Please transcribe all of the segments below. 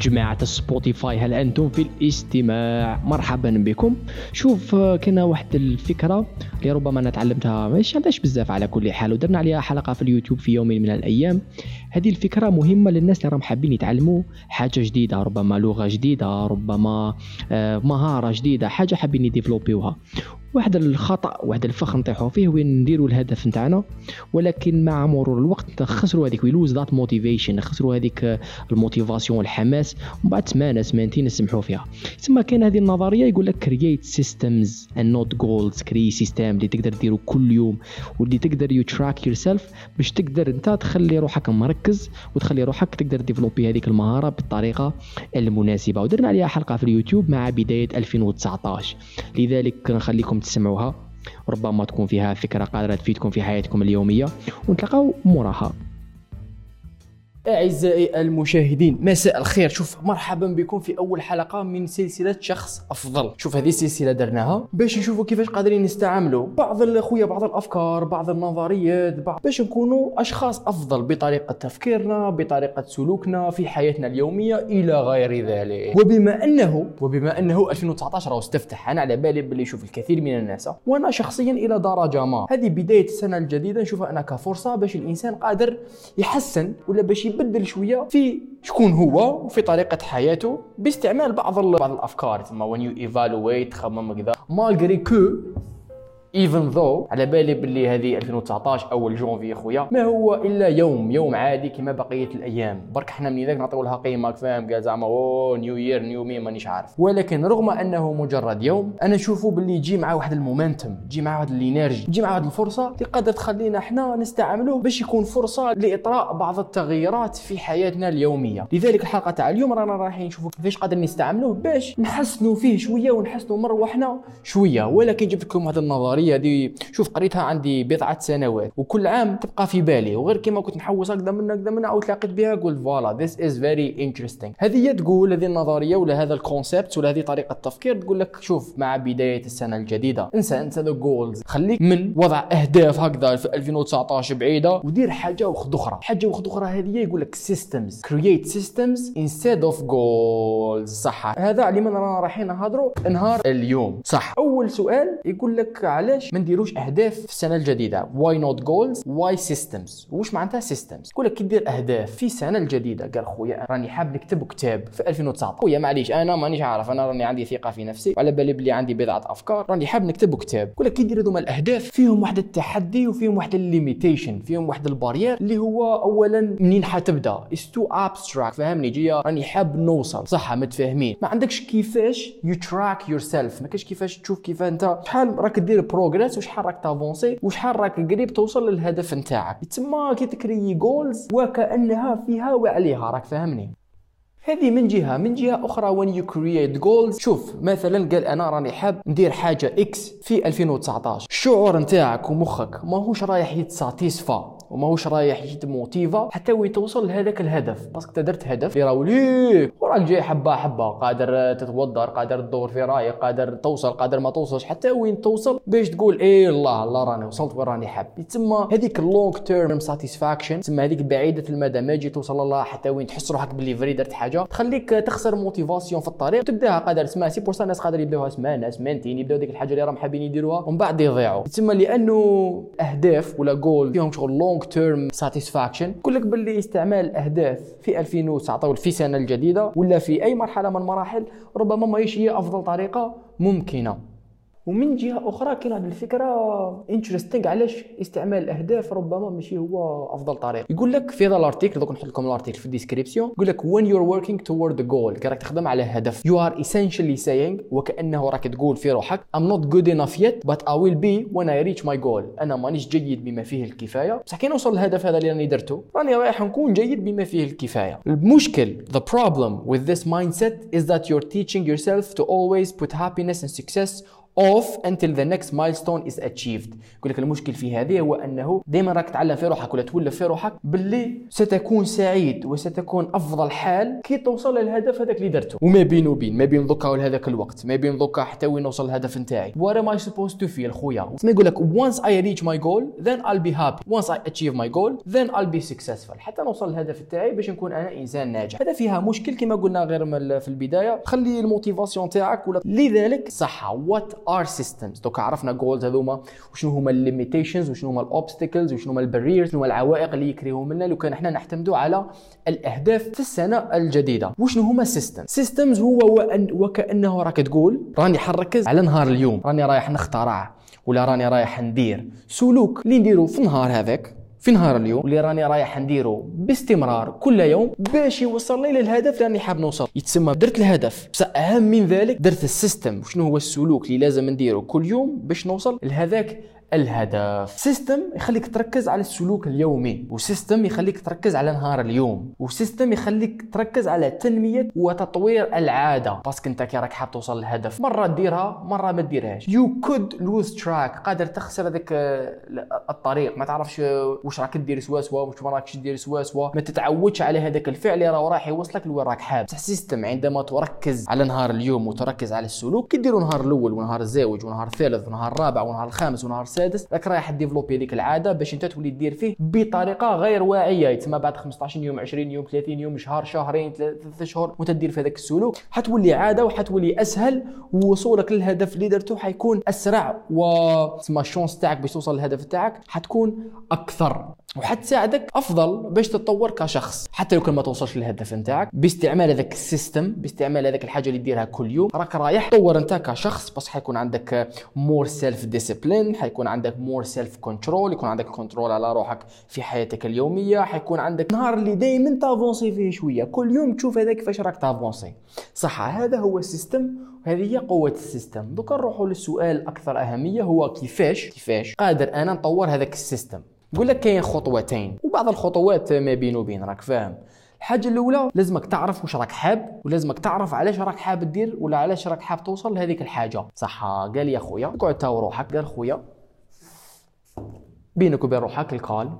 جماعة Spotify. هل أنتم في الاستماع؟ مرحبا بكم. شوف كاين واحد الفكرة اللي ربما أنا تعلمتها ماشي عندهاش بزاف على كل حال ودرنا عليها حلقة في اليوتيوب في يوم من الأيام. هذه الفكرة مهمة للناس اللي راهم حابين يتعلموا حاجة جديدة ربما لغة جديدة ربما آه، مهارة جديدة حاجة حابين يديفلوبيوها. واحد الخطأ واحد الفخ نطيحوا فيه وين نديروا الهدف نتاعنا ولكن مع مرور الوقت نخسروا هذيك we lose that motivation نخسروا هذيك ال motivation والحماس ومن بعد سمانه سمانتين نسمحوا فيها. تسمى كاين هذه النظرية يقول لك create systems and not goals create system اللي تقدر ديرو كل يوم واللي تقدر you track yourself باش تقدر انت تخلي روحك مركز. وتخلي روحك تقدر développer هذيك المهارة بالطريقة المناسبة. ودرنا عليها حلقة في اليوتيوب مع بداية 2019 لذلك نخليكم تسمعوها. ربما تكون فيها فكرة قادرة تفيدكم في حياتكم اليومية. ونتلقاو موراها. أعزائي المشاهدين مساء الخير. شوف مرحبا بكم في أول حلقة من سلسلة شخص أفضل. شوف هذه السلسلة درناها باش نشوفوا كيفاش قادرين نستعملوا بعض الأخويا بعض الأفكار بعض النظريات بعض باش نكونوا أشخاص أفضل بطريقة تفكيرنا بطريقة سلوكنا في حياتنا اليومية إلى غير ذلك. وبما أنه وبما أنه 2019 راهو استفتح أنا على بالي باللي يشوف الكثير من الناس. وأنا شخصيا إلى درجة ما. هذه بداية السنة الجديدة نشوفها أنا كفرصة باش الإنسان قادر يحسن ولا باش يبدل شوية في شكون هو وفي طريقة حياته باستعمال بعض بعض الأفكار. ثم when you evaluate خمم كذا. Malgré que even though على بالي باللي هذه 2019 أول جونفي خويا ما هو إلا يوم يوم عادي كما بقية الأيام. برك حنا من ذاك نعطيو لها قيمة فاهم قال زعما أو new year new me مانيش عارف. ولكن رغم أنه مجرد يوم أنا نشوفه باللي يجي مع واحد ال momentum يجي مع واحد ال energy يجي مع واحد الفرصة اللي قادر تخلينا حنا نستعملوه باش يكون فرصة لإجراء بعض التغيرات في حياتنا اليومية. لذلك الحلقة تاع اليوم رانا رايحين نشوفوا كيفاش قادر نستعملوه باش نحسنوا فيه شوية ونحسنوا من روحنا شوية. ولكن جبت لكم هذا النظرية النظريه هذه شوف قريتها عندي بضعة سنوات وكل عام تبقى في بالي. وغير كما كنت نحوس هكذا من هكذا من عاود تلاقيت بها قلت voilà this is very interesting هذه تقول هذه النظرية ولا هذا ال concept ولا هذه طريقة التفكير تقول لك شوف مع بداية السنة الجديدة. انسى انسى the goals خليك من وضع أهداف هكذا في 2019 بعيدة ودير حاجة واحدة أخرى. حاجة واحدة أخرى هذه يقول لك systems create systems instead of goals صح. هذا على رانا رايحين نهضروا نهار اليوم. صح. أول سؤال يقول لك علاش ما نديروش أهداف في السنة الجديدة؟ why not goals why systems واش معناتها systems يقول لك كي دير أهداف في السنة الجديدة. قال خويا راني حاب نكتب كتاب في 2019 خويا معليش أنا مانيش عارف. أنا راني عندي ثقة في نفسي. وعلى بالي بلي عندي بضعة أفكار. راني حاب نكتب كتاب. يقول لك كي دير هذوما الأهداف فيهم واحد التحدي وفيهم واحد ال limitation فيهم واحد ال barrier اللي هو اولا منين حتبدأ؟ it's too abstract فهمني؟ جيا راني حاب نوصل. صح متفاهمين. ما عندكش كيفاش you track yourself ما كاش كيفاش تشوف كيف أنت. شحال راك دير progress وشحال راك تافونسي وشحال راك قريب توصل للهدف نتاعك. تسمى كي تكري goals وكأنها فيها وعليها راك فاهمني؟ هذه من جهة من جهة أخرى when you create goals شوف مثلا قال أنا راني حاب ندير حاجة X في 2019 الشعور نتاعك ومخك ماهوش رايح يتساتيسفا وماهوش رايح يتموتيفا حتى وين توصل لهذاك الهدف. parce que درت هدف اللي راهو ليك. وراك جاي حبة حبة قادر تتوضر قادر تدور في رأيك قادر توصل قادر ما توصلش حتى وين توصل باش تقول إيه الله الله راني وصلت وين راني حاب. يتسمى هذيك ال long term satisfaction تسمى هذيك بعيدة المدى ما تجي توصل لها حتى وين تحس روحك باللي vrai درت حاجة. تخليك تخسر motivation في الطريق تبدأها قادر. c'est pour الناس قادر يبدأوها. سمانه سمانتين يبدأو ديك الحاجة اللي راهم حابين يديروها ومن بعد يضيعوا. تسمى لأنه أهداف ولا جول فيهم شغل long term satisfaction يقول لك باللي استعمال أهداف في 2019 في السنة الجديدة ولا في أي مرحلة من المراحل ربما ما هي أفضل طريقة ممكنة. ومن جهة أخرى كاين هذه الفكرة interesting علاش استعمال الأهداف ربما ماشي هو أفضل طريق. يقول لك في هذا ال article دوك نحط لكم ال article في ال description يقول لك when you're working toward the goal كي راك تخدم على هدف. You are essentially saying وكأنه راك تقول في روحك I'm not good enough yet but I will be when I reach my goal. أنا مانيش جيد بما فيه الكفاية. بصح كي نوصل للهدف هذا اللي راني درته راني رايح نكون جيد بما فيه الكفاية. المشكل the problem with this mindset is that you're teaching yourself to always put happiness and success off until the next milestone is achieved. يقول لك المشكل في هذه هو أنه دائما راك تعلم في روحك ولا تولف في روحك باللي ستكون سعيد وستكون أفضل حال كي توصل للهدف هذاك اللي درته. وما بين وبين ما بين دوكا وهذاك الوقت ما بين دوكا حتى وين نوصل الهدف نتاعي. What am I supposed to feel خويا؟ ما يقول لك once I reach my goal then I'll be happy. Once I achieve my goal then I'll be successful. حتى نوصل للهدف تاعي باش نكون أنا إنسان ناجح. هذا فيها مشكل كما قلنا غير في البداية. خلي ال motivation تاعك ولا لذلك صح what are systems دوكا عرفنا goals هذوما وشنو هما ال limitations وشنو هما ال obstacles وشنو هما ال barriers وشنو هما العوائق اللي يكريوا لنا. لو كان إحنا نعتمدوا على الأهداف في السنة الجديدة. وشنو هما ال system systems هو وأن وكأنه راك تقول راني حنركز على نهار اليوم. راني رايح نخترع ولا راني رايح ندير. سلوك اللي نديرو في النهار هذاك في نهار اليوم اللي راني رايح نديرو باستمرار كل يوم باش يوصلني للهدف اللي راني حاب نوصل. يتسمى درت الهدف. بس أهم من ذلك درت ال system. شنو هو السلوك اللي لازم نديرو كل يوم باش نوصل لهذاك الهدف. system يخليك تركز على السلوك اليومي و system يخليك تركز على نهار اليوم و system يخليك تركز على تنمية وتطوير العادة. parce que انت كي راك حاب توصل للهدف مرة ديرها مرة ما ديرهاش you could lose track قادر تخسر هذاك الطريق. ما تعرفش واش راك دير سوا سوا واش ما راكش دير سوا سوا. ما تتعودش على هذاك الفعل اللي راه راح يوصلك لوين راك حاب. بصح system عندما تركز على نهار اليوم وتركز على السلوك كي نهار الأول ونهار الزاوج ونهار الثالث ونهار الرابع ونهار الخامس ونهار السادس السادس راك رايح ديفلوبي ديك العادة باش انت تولي دير فيه بطريقة غير واعية. يتسمى بعد 15 يوم 20 يوم 30 يوم شهر شهرين ثلاث شهور وانت تدير في هذاك السلوك. حتولي عادة وحتولي أسهل ووصولك للهدف اللي درته حيكون أسرع و تسمى ال chance تاعك باش توصل للهدف تاعك حتكون أكثر. وحتساعدك أفضل باش تتطور كشخص. حتى لو كان ما توصلش للهدف نتاعك باستعمال هذاك ال system باستعمال هذاك الحاجة اللي ديرها كل يوم راك رايح تطور أنت كشخص. بس حيكون عندك more self discipline حيكون عندك more self control يكون عندك control على روحك في حياتك اليومية. حيكون عندك نهار اللي دائما تافونسي فيه شوية. كل يوم تشوف هذاك كيفاش راك تافونسي. صح هذا هو ال system. وهذه هي قوة ال system. دوكا نروحوا للسؤال الأكثر أهمية هو كيفاش كيفاش قادر أنا نطور هذاك ال system؟ نقول لك كاين خطوتين وبعض الخطوات ما بين وبين راك فاهم. الحاجة الأولى لازمك تعرف واش راك حاب ولازمك تعرف علاش راك حاب دير ولا علاش راك حاب توصل لهذيك الحاجة. صح قال يا خويا قعد تاو روحك قال خويا بينك وبين روحك الكال.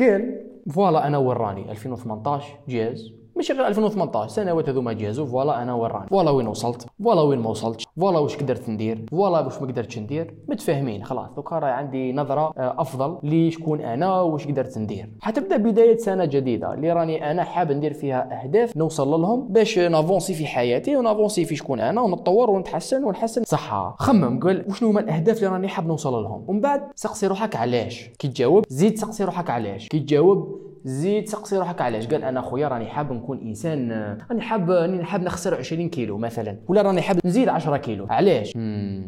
قال voilà أنا وين راني. 2018 جاز. ماشي غير 2018 سنوات هذوما جازوا voilà أنا وين راني voilà وين وصلت؟ voilà وين ما وصلتش؟ voilà واش قدرت ندير؟ voilà واش ما قدرتش ندير؟ متفاهمين خلاص. دوكا راه عندي نظرة آه، أفضل. لشكون أنا واش قدرت ندير؟ حتبدأ بداية سنة جديدة اللي راني أنا حاب ندير فيها أهداف نوصل لهم باش نافونسي في حياتي ونافونسي في شكون أنا ونتطور ونتحسن ونحسن. صحة. خمم قول وشنو هما الأهداف اللي راني حاب نوصل لهم؟ ومن بعد سقسي روحك علاش؟ كي تجاوب زيد سقسي روحك علاش؟ كي تجاوب زيد سقسي روحك علاش؟ قال أنا خويا راني حاب نكون إنسان راني حاب راني حاب نخسر 20 كيلو مثلا ولا راني حاب نزيد 10 كيلو. علاش؟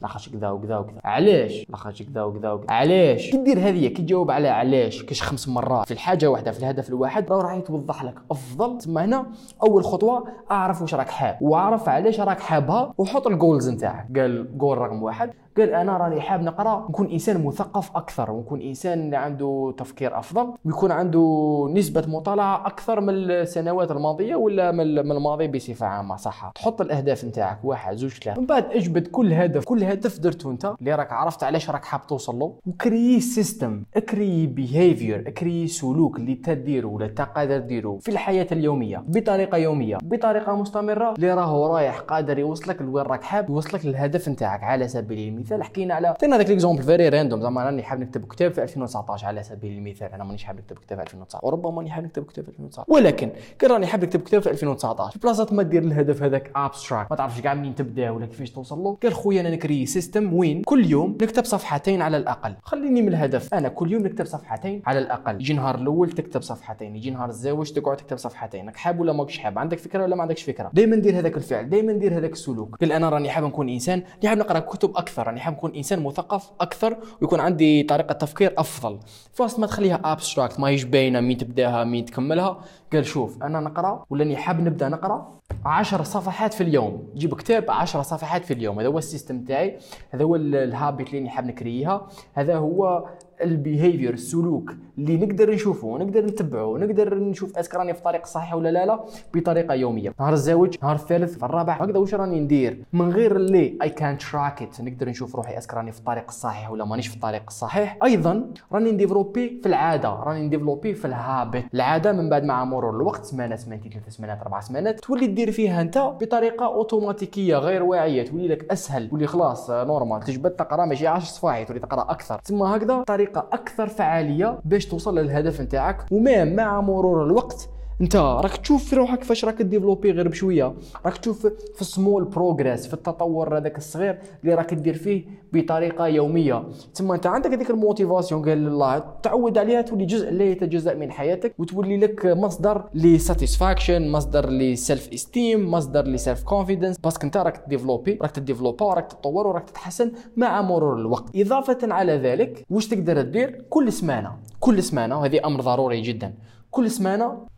لاخاطش كذا وكذا وكذا. علاش؟ لاخاطش كذا وكذا وكذا. علاش؟ كي دير هذه كي تجاوب على علاش؟ كاش خمس مرات. في الحاجة واحدة في الهدف الواحد راه راح يتوضح لك. أفضل تما هنا أول خطوة أعرف واش راك حاب. وأعرف علاش راك حابها وحط ال goals نتاعك. قال جول رقم واحد قال أنا راني حاب نقرأ. نكون إنسان مثقف أكثر ونكون إنسان عنده تفكير أفضل. ويكون عنده نسبة مطالعة أكثر من السنوات الماضية ولا من الماضي بصفة عامة صح؟ تحط الأهداف نتاعك واحد زوج ثلاثة. من بعد اجبد كل هدف كل هدف درته أنت. اللي راك عرفت علاش راك حاب توصل له. وكري system اكري behavior اكري سلوك اللي تديره ولا تقدر ديره في الحياة اليومية. بطريقة يومية بطريقة مستمرة. اللي راهو رايح قادر يوصلك لوين راك حاب يوصلك للهدف نتاعك على سبيل المثال. المثال حكينا على عطينا هذاك l'exemple very random زعما راني حاب نكتب كتاب في 2019 على سبيل المثال. أنا مانيش حاب نكتب كتاب في 2019 وربما ماني حاب نكتب كتاب في 2019 ولكن كان راني حاب نكتب كتاب في 2019 في بلاصة ما دير الهدف هذاك abstract ما تعرفش كاع منين تبدأ ولا كيفاش توصل له. قال خويا أنا نكري system وين كل يوم نكتب صفحتين على الأقل. خليني من الهدف. أنا كل يوم نكتب صفحتين على الأقل. يجي نهار الأول تكتب صفحتين. يجي نهار الزوج تقعد تكتب صفحتين. راك حاب ولا ماكش حاب؟ عندك فكرة ولا ما عندكش فكرة؟ دائما دير هذاك الفعل. دائما دير هذاك السلوك. قال أنا راني حاب نكون إنسان. راني حاب نقرأ كتب أكثر. راني حاب نكون إنسان مثقف أكثر ويكون عندي طريقة تفكير أفضل. بلاصة ما تخليها abstract ما هيش باينة مين تبداها مين تكملها. قال شوف أنا نقرأ ولاني حاب نبدأ نقرأ؟ 10 صفحات في اليوم. جيب كتاب 10 صفحات في اليوم. هذا هو ال system تاعي. هذا هو ال habit اللي حاب نكريها. هذا هو ال behavior السلوك اللي نقدر نشوفه ونقدر نتبعه ونقدر نشوف est-ce que راني في الطريق الصحيح ولا لا لا بطريقة يومية. نهار الزوج نهار الثالث في الرابع هكذا واش راني ندير؟ من غير اللي I can track it نقدر نشوف روحي est-ce que راني في الطريق الصحيح ولا مانيش في الطريق الصحيح أيضا راني نديفلوبي في العادة راني نديفلوبي في ال habit. العادة من بعد مع مرور الوقت سمانة سمانتين ثلاث سمانات أربع سمانات تولي دير فيها أنت بطريقة أوتوماتيكية غير واعية. تولي لك أسهل تولي خلاص normal تجبد تقرأ ماشي 10 صفحات تولي تقرأ أكثر. ثم هكذا طريقة أكثر فعالية باش توصل للهدف نتاعك و même مع مرور الوقت انت راك تشوف في روحك كيفاش راك ديفلوبي غير بشوية. راك تشوف في ال small progress في التطور هذاك الصغير اللي راك دير فيه بطريقة يومية. ثم انت عندك هذيك ال motivation قال الله تعود عليها تولي جزء لا يتجزا من حياتك وتولي لك مصدر ل satisfaction مصدر ل self-esteem مصدر ل self-confidence parce que انت راك تديفلوبي راك تديفلوبا وراك تطور وراك تتحسن مع مرور الوقت. إضافة على ذلك واش تقدر دير كل سمانة. كل سمانة وهذه أمر ضروري جدا. كل سمانة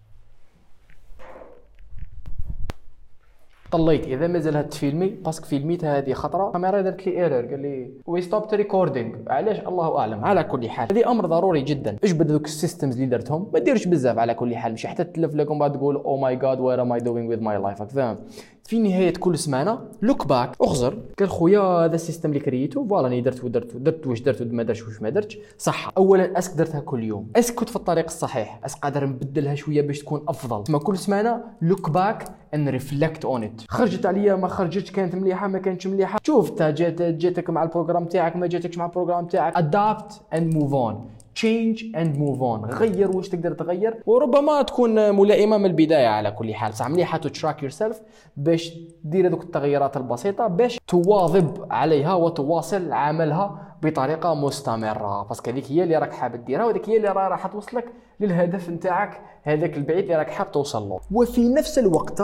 طليت. إذا مازال تفيلمي parce que فيلميتها هذه خطرة. الكاميرا دارت لي error قال لي we stop recording علاش؟ الله أعلم. على كل حال. هذه أمر ضروري جدا. اجبد ذوك ال systems اللي درتهم ما ديرش بزاف على كل حال. مش حتى تلف لكم بعد تقول oh my God what am I doing with my life في نهاية كل سمانة look back اخزر قال خويا هذا ال system اللي كريتو voilà راني درت ودرت درت واش درت وما درتش واش ما درتش. صح اولا est-ce que درتها كل يوم. est-ce que كنت في الطريق الصحيح. est-ce que قادر نبدلها شوية باش تكون أفضل. تما كل سمانة look back and reflect on it خرجت عليا ما خرجتش كانت مليحة ما كانتش مليحة. شوف جات جاتك مع ال programme تاعك ما جاتكش مع ال programme تاعك. adapt and move on change and move on غير واش تقدر تغير وربما تكون ملائمة من البداية على كل حال. صح مليحة to track yourself باش دير هذوك التغيرات البسيطة باش تواظب عليها وتواصل عملها بطريقة مستمرة. parce que هذيك هي اللي راك حاب ديرها وهذيك هي اللي راح توصلك للهدف نتاعك هذاك البعيد اللي راك حاب توصل له. وفي نفس الوقت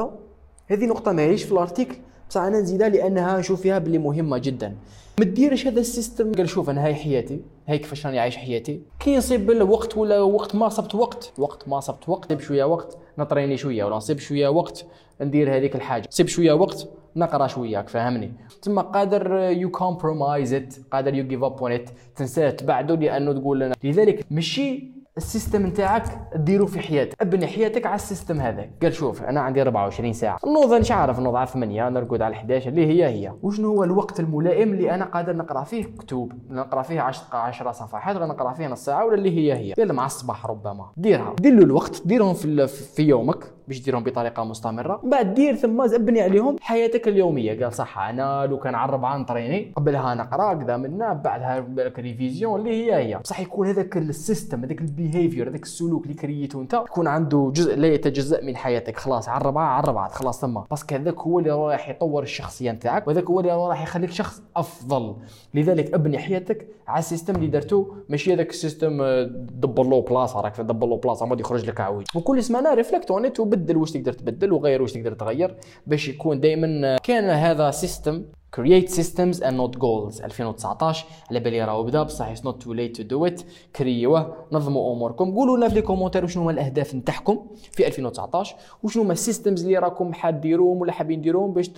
هذه نقطة ماهيش في ال article بصح أنا نزيدها لأنها نشوف فيها بلي مهمة جدا. ما ديرش هذا ال system؟ قال شوف أنا هاي حياتي هاي كيفاش راني عايش حياتي. كي يصيب الوقت ولا وقت ما صبت وقت وقت ما صبت وقت نصيب شوية وقت نطريني شوية ولا نصيب شوية وقت ندير هذيك الحاجة. نصيب شوية وقت نقرأ شوية فهمني؟ تما قادر you compromise it قادر you give up on it تنساه تبعدو لأنه تقول لنا. لذلك ماشي ال system نتاعك ديرو في حياتك. أبني حياتك على ال system هذا. قال شوف أنا عندي 24 ساعة. نوض مش عارف نوض على 8 نرقد على 11 اللي هي هي. وشنو هو الوقت الملائم اللي أنا قادر نقرأ فيه؟ كتب. نقرأ فيه 10 10 صفحات ولا نقرأ فيه نص ساعة ولا اللي هي هي. قال مع الصباح ربما. ديرها. دير له الوقت ديرهم في في يومك. باش ديرهم بطريقة مستمرة. بعد دير ثم ابني عليهم. حياتك اليومية قال صح أنا لو كان على ربعه نطريني قبلها نقرا كذا منا بعدها بالك révision اللي هي هي. بصح يكون هذاك ال system هذاك ال behavior هذاك السلوك اللي كريته أنت يكون عنده جزء لا يتجزأ من حياتك. خلاص على الربعه خلاص ثم. parce que هذاك هو اللي راح يطور الشخصية نتاعك وهذاك هو اللي راح يخليك شخص أفضل. لذلك أبني حياتك على ال system اللي درتو. ماشي هذاك ال system آه، دبر له بلاصة راك دبر له بلاصة ما يخرج لك عويج وكل سمانه reflect on وبدل واش تقدر تبدل وغير واش تقدر تغير باش يكون دائما كان هذا system create systems and not goals. 2019 على بالي راهو بدا بصح it's not too late to do it. كريوه. نظموا أموركم. قولوا لنا في les commentaires شنو هما الأهداف نتاعكم في 2019 وشنو هما systems اللي راكم حاب ديروهم ولا حابين ديروهم باش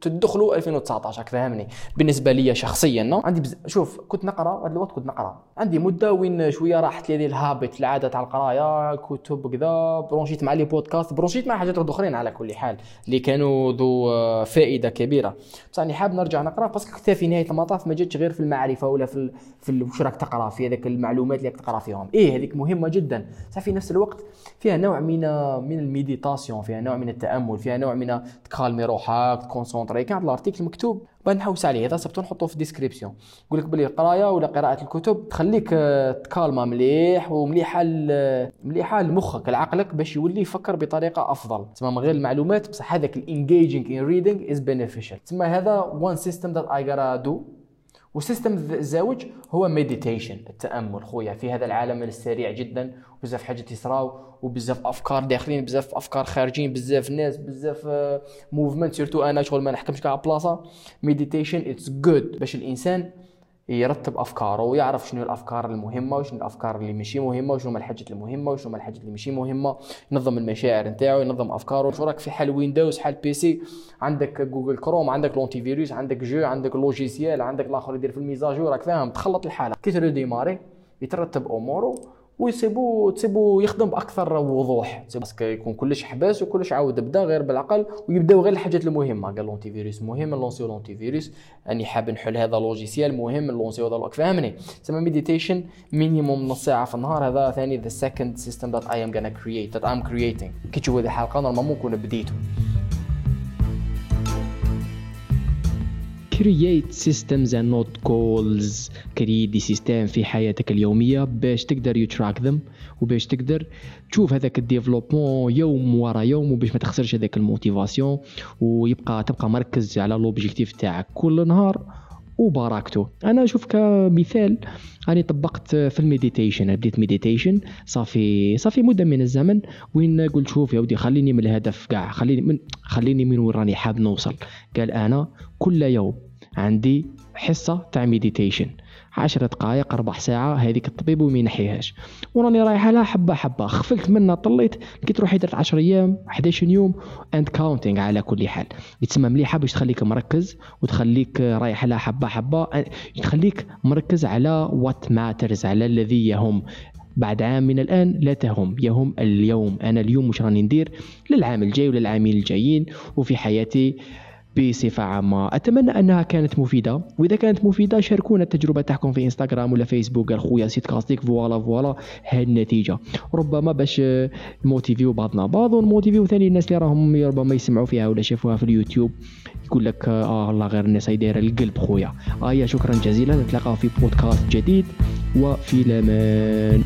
تدخلوا 2019 راك فاهمني. بالنسبة لي شخصيا non? عندي بز... شوف كنت نقرأ هذا الوقت كنت نقرأ. عندي مدة وين شوية راحت لي ال habit العادة تاع القراية كتب كذا branchit مع لي podcast branchit مع حاجات أخرين على كل حال اللي كانوا ذو فائدة كبيرة. بصح راني حاب نرجع نقرأ parce que حتى في نهاية المطاف ما جاتش غير في المعرفة ولا في في واش راك تقرأ في هذاك المعلومات اللي راك تقرأ فيهم. إيه هذيك مهمة جدا. بصح في نفس الوقت فيها نوع من من الميديتاسيون فيها نوع من التأمل فيها نوع من تكالمي روحك تكونسونطري. كان الأرتيكل مكتوب بعد نحوس عليه. هذا صبتو نحطوه في الديسكريبسيون يقول لك بلي القرايه ولا قراءة الكتب تخليك آه، تكالما مليح ومليحة مليحة لمخك لعقلك باش يولي يفكر بطريقة أفضل. تسمى من غير المعلومات بصح هذاك الانجيجينج ان ريدينغ از بينيفيشال تسمى هذا وان سيستم ذات اي غاتا دو وسيستم الزواج هو مديتيشن التأمل. خويا في هذا العالم السريع جدا وبزاف حاجات يصراو وبزاف أفكار داخلين بزاف أفكار خارجين بزاف ناس بزاف موفمنت سيرتو أنا شغل ما نحكمش كاع بلاصة. مديتيشن اتس جود باش الإنسان يرتب أفكاره ويعرف شنو الأفكار المهمة وشنو الأفكار اللي ماشي مهمة وشنو الحاجات المهمة وشنو الحاجات اللي ماشي مهمة. ينظم المشاعر نتاعو ينظم أفكاره. شو راك في حال ويندوز حال بي سي عندك جوجل كروم عندك لونتي فيروس عندك جو عندك لوجيسيال عندك الآخر يدير في الميزاجور راك فاهم؟ تخلط الحالة. كي تريد ديماري يترتب أموره ويسيبو تسيبو يخدم بأكثر وضوح. باسكو يكون كلش حباس وكلش عاود بدا غير بالعقل ويبداو غير الحاجات المهمة. قال لونتي فيروس مهم نلونسيو لونتي فيروس أني حاب نحل هذا logiciel مهم n lanciw هذا فهمني؟ تسمى meditation minimum نص ساعة في النهار. هذا ثاني the second system that I am gonna create that I'm creating كي تشوف هذه الحلقة normalement نكون بديتو. Create systems and not goals. Create des systèmes في حياتك اليومية باش تقدر y track them وباش تقدر تشوف هذاك ال développement يوم ورا يوم وباش ما تخسرش هذاك ال motivation ويبقى تبقى مركز على لوبجيكتيف تاعك كل نهار وباركته أنا أشوف كمثال راني طبقت في المديتيشن بديت مديتيشن صافي صافي مدة من الزمن وين قلت شوف يا ودي خليني من الهدف كاع خليني من خليني من وين راني حاب نوصل. قال أنا كل يوم عندي حصة تاع مديتيشن عشرة دقائق ربع ساعة هذيك الطبيب وما ينحيهاش. وراني رايح لها حبة حبة. خفلت منها طليت. لقيت روحي درت 10 أيام 11 يوم and counting على كل حال. يتسمى مليحة باش تخليك مركز وتخليك رايح لها حبة حبة. تخليك مركز على what matters على الذي يهم. بعد عام من الآن لا تهم. يهم اليوم. أنا اليوم مش راني ندير؟ للعام الجاي ولا العامين الجايين. وفي حياتي بصفة عامة. أتمنى أنها كانت مفيدة. وإذا كانت مفيدة شاركونا التجربة تاعكم في إنستغرام ولا فيسبوك. قال خويا c'est fantastique voilà voilà. هاي النتيجة ربما باش n motiviw بعضنا بعض و n motiviw ثاني الناس اللي راهم ربما يسمعوا فيها ولا شافوها في اليوتيوب. يقول لك آه الله غير الناس هاي دايرة القلب خويا. آه شكرا جزيلا. نتلاقاو في بودكاست جديد. وفي الأمان.